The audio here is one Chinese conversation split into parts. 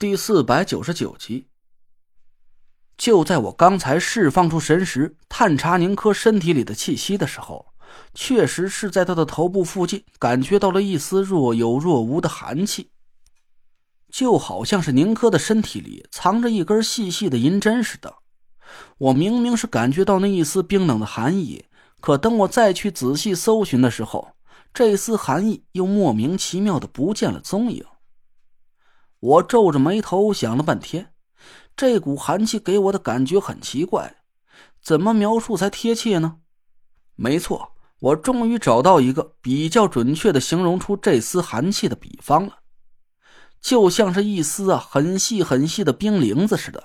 第四百九十九集。就在我刚才释放出神识，探查宁珂身体里的气息的时候，确实是在他的头部附近感觉到了一丝若有若无的寒气，就好像是宁珂的身体里藏着一根细细的银针似的。我明明是感觉到那一丝冰冷的寒意，可等我再去仔细搜寻的时候，这丝寒意又莫名其妙的不见了踪影。我皱着眉头想了半天，这股寒气给我的感觉很奇怪，怎么描述才贴切呢？没错，我终于找到一个比较准确的形容出这丝寒气的比方了，就像是一丝啊很细很细的冰凌子似的。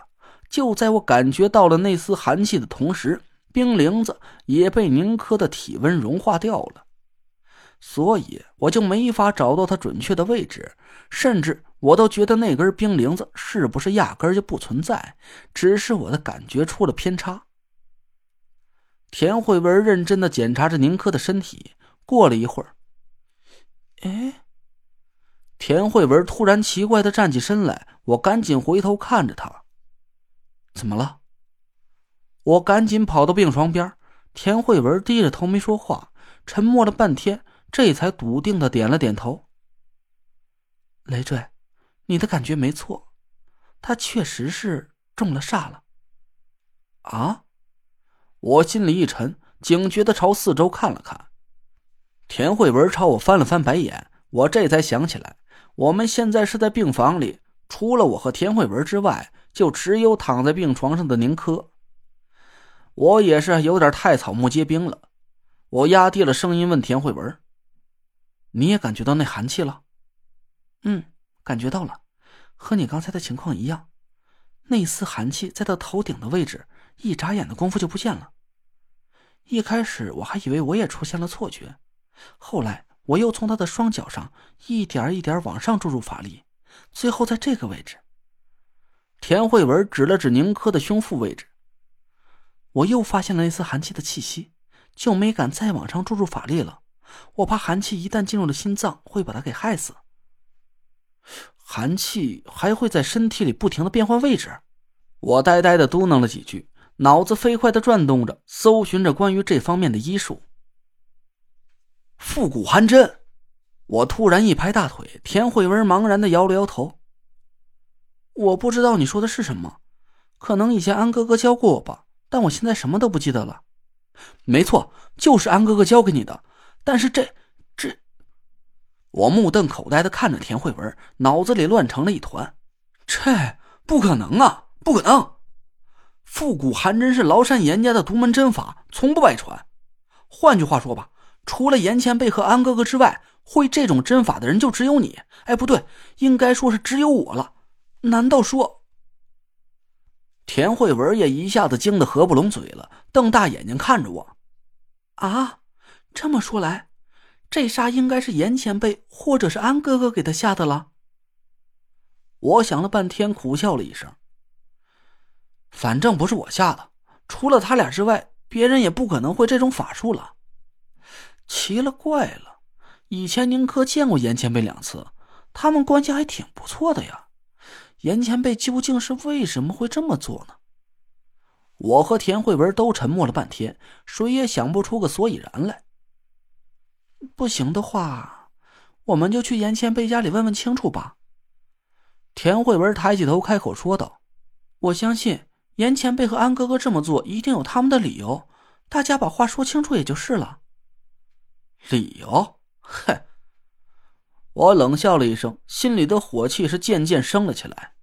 就在我感觉到了那丝寒气的同时，冰凌子也被宁珂的体温融化掉了，所以我就没法找到它准确的位置，甚至。我都觉得那根冰凌子是不是压根就不存在，只是我的感觉出了偏差。田慧文认真的检查着宁珂的身体，过了一会儿，哎，田慧文突然奇怪的站起身来，我赶紧回头看着他，怎么了？我赶紧跑到病床边，田慧文低着头没说话，沉默了半天，这才笃定的点了点头。累赘。你的感觉没错，他确实是中了煞了。啊！我心里一沉，警觉的朝四周看了看。田慧文朝我翻了翻白眼，我这才想起来，我们现在是在病房里，除了我和田慧文之外，就只有躺在病床上的宁珂。我也是有点太草木皆兵了，我压低了声音问田慧文：“你也感觉到那寒气了？”“嗯。”感觉到了，和你刚才的情况一样，那丝寒气在他头顶的位置，一眨眼的功夫就不见了。一开始我还以为我也出现了错觉，后来我又从他的双脚上一点一点往上注入法力，最后在这个位置。田慧文指了指宁珂的胸腹位置，我又发现了那丝寒气的气息，就没敢再往上注入法力了，我怕寒气一旦进入了心脏，会把他给害死。寒气还会在身体里不停的变换位置，我呆呆的嘟囔了几句，脑子飞快的转动着，搜寻着关于这方面的医术。复古寒针，我突然一拍大腿，田慧文茫然的摇了摇头。我不知道你说的是什么，可能以前安哥哥教过我吧，但我现在什么都不记得了。没错，就是安哥哥教给你的，但是这。我目瞪口呆的看着田慧文，脑子里乱成了一团。这不可能啊，不可能！复古寒针是崂山严家的独门针法，从不外传。换句话说吧，除了严前辈和安哥哥之外，会这种针法的人就只有你。哎，不对，应该说是只有我了。难道说……田慧文也一下子惊得合不拢嘴了，瞪大眼睛看着我。啊，这么说来……这杀应该是严前辈或者是安哥哥给他下的了。我想了半天，苦笑了一声。反正不是我下的，除了他俩之外，别人也不可能会这种法术了。奇了怪了，以前宁珂见过严前辈两次，他们关系还挺不错的呀。严前辈究竟是为什么会这么做呢？我和田慧文都沉默了半天，谁也想不出个所以然来。不行的话，我们就去严前辈家里问问清楚吧。田慧文抬起头开口说道：“我相信严前辈和安哥哥这么做一定有他们的理由，大家把话说清楚也就是了。”理由？哼！我冷笑了一声，心里的火气是渐渐升了起来。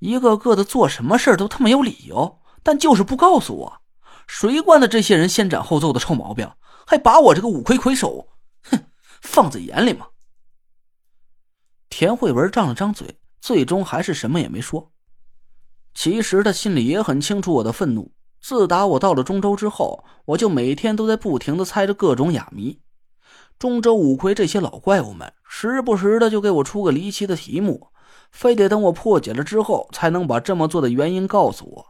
一个个的做什么事都他妈有理由，但就是不告诉我，谁惯的这些人先斩后奏的臭毛病？还把我这个五魁魁首，哼，放在眼里吗？田慧文张了张嘴，最终还是什么也没说。其实他心里也很清楚我的愤怒。自打我到了中州之后，我就每天都在不停的猜着各种哑谜。中州五魁这些老怪物们，时不时的就给我出个离奇的题目，非得等我破解了之后，才能把这么做的原因告诉我。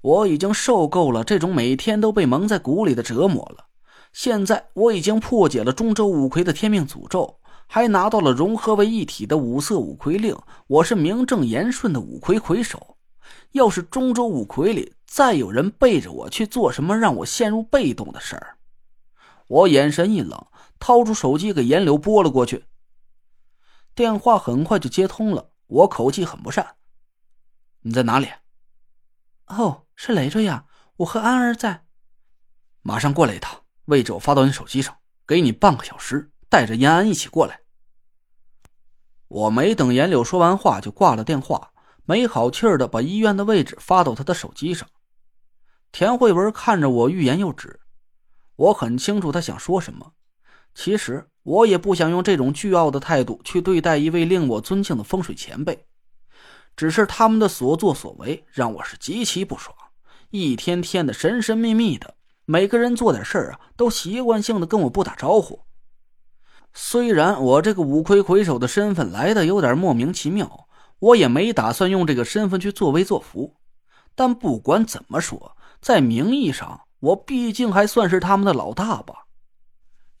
我已经受够了这种每天都被蒙在鼓里的折磨了。现在我已经破解了中州五魁的天命诅咒，还拿到了融合为一体的五色五魁令。我是名正言顺的五魁魁首。要是中州五魁里再有人背着我去做什么让我陷入被动的事儿，我眼神一冷，掏出手机给严柳拨了过去。电话很快就接通了，我口气很不善：“你在哪里？”“哦，是累赘呀，我和安儿在。”“马上过来一趟，位置我发到你手机上，给你半个小时，带着延安一起过来。”我没等严柳说完话就挂了电话。没好气儿的把医院的位置发到他的手机上。田慧文看着我，欲言又止。我很清楚他想说什么。其实我也不想用这种倨傲的态度去对待一位令我尊敬的风水前辈，只是他们的所作所为让我是极其不爽。一天天的神神秘秘的，每个人做点事儿啊，都习惯性的跟我不打招呼。虽然我这个五魁魁首的身份来的有点莫名其妙。我也没打算用这个身份去作威作福，但不管怎么说，在名义上，我毕竟还算是他们的老大吧。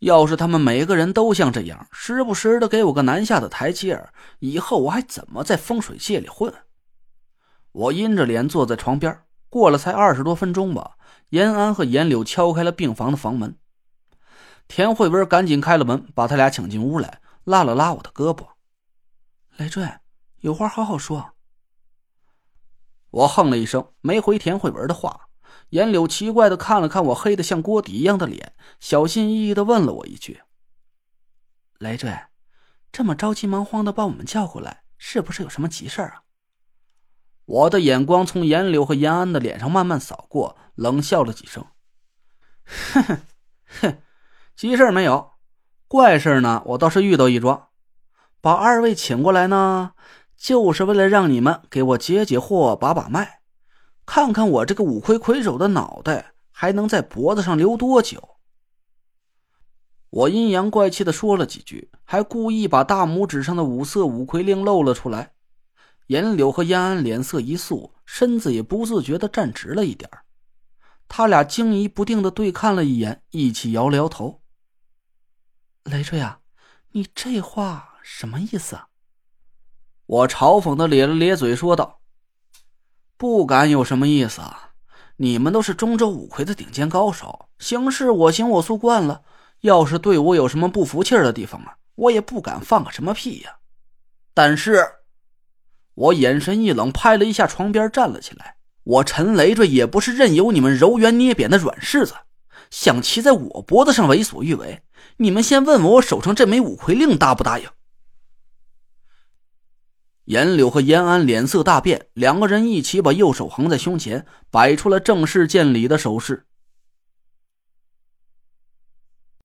要是他们每个人都像这样，时不时的给我个南下的台阶儿，以后我还怎么在风水界里混？我阴着脸坐在床边，过了才二十多分钟吧，严安和严柳敲开了病房的房门，田慧文赶紧开了门，把他俩请进屋来，拉了拉我的胳膊，雷坠。有话好好说。我哼了一声，没回田慧文的话。严柳奇怪的看了看我黑的像锅底一样的脸，小心翼翼的问了我一句：“雷坠，这么着急忙慌的把我们叫过来，是不是有什么急事啊？”我的眼光从严柳和严安的脸上慢慢扫过，冷笑了几声：“哼哼哼，急事没有，怪事呢，我倒是遇到一桩。把二位请过来呢。”就是为了让你们给我解解惑、把把脉，看看我这个五魁魁首的脑袋还能在脖子上留多久。我阴阳怪气的说了几句，还故意把大拇指上的五色五魁令露了出来。严柳和燕安脸色一肃，身子也不自觉的站直了一点他俩惊疑不定的对看了一眼，一起摇了摇头。雷锤啊，你这话什么意思啊？我嘲讽的咧了咧嘴，说道：“不敢有什么意思啊！你们都是中州五魁的顶尖高手，行事我行我素惯了。要是对我有什么不服气的地方啊，我也不敢放个什么屁呀。但是，我眼神一冷，拍了一下床边，站了起来。我陈雷坠也不是任由你们揉圆捏扁的软柿子，想骑在我脖子上为所欲为。你们先问问我手上这枚五魁令答不答应？”严柳和严安脸色大变，两个人一起把右手横在胸前，摆出了正式见礼的手势。